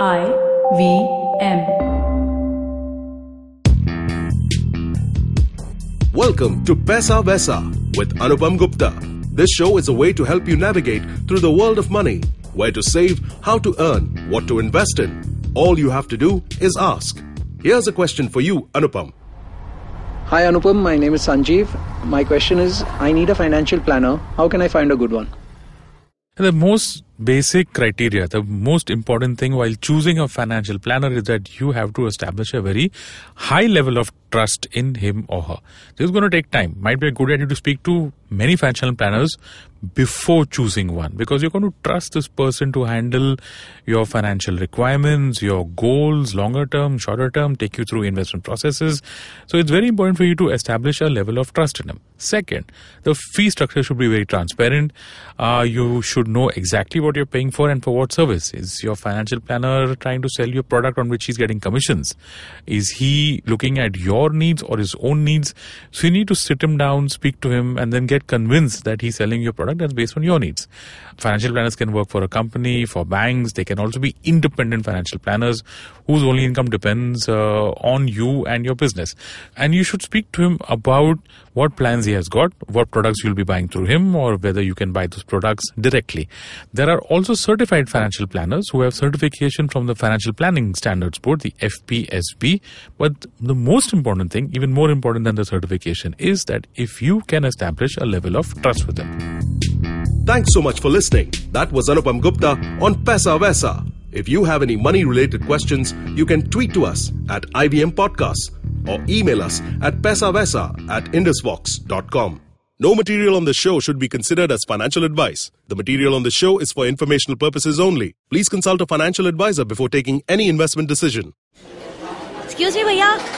I V M. Welcome to Paisa Vaisa with Anupam Gupta. This show is a way to help you navigate through the world of money, where to save, how to earn, what to invest in. All you have to do is ask. Here's a question for you, Anupam. Hi Anupam, my name is Sanjeev. My question is I need a financial planner. How can I find a good one? The most basic criteria, the most important thing while choosing a financial planner is that you have to establish a very high level of trust in him or her. This is going to take time. Might be a good idea to speak to many financial planners before choosing one because you're going to trust this person to handle your financial requirements, your goals, longer term, shorter term, take you through investment processes. So it's very important for you to establish a level of trust in him. Second, the fee structure should be very transparent. Uh, you should know exactly what you're paying for and for what service. Is your financial planner trying to sell you a product on which he's getting commissions? Is he looking at your needs or his own needs? So you need to sit him down, speak to him, and then get convinced that he's selling you a product that's based on your needs. Financial planners can work for a company, for banks. They can also be independent financial planners whose only income depends uh, on you and your business. And you should speak to him about what plans he has got, what products you'll be buying through him, or whether you can buy those products directly. There are also certified financial planners who have certification from the Financial Planning Standards Board, the FPSB. But the most important thing, even more important than the certification, is that if you can establish a level of trust with them. Thanks so much for listening. That was Anupam Gupta on Paisa Vaisa. If you have any money related questions, you can tweet to us at IVM Podcasts or email us at paisavaisa at indusvox.com. No material on the show should be considered as financial advice. The material on the show is for informational purposes only. Please consult a financial advisor before taking any investment decision. Excuse me, भैया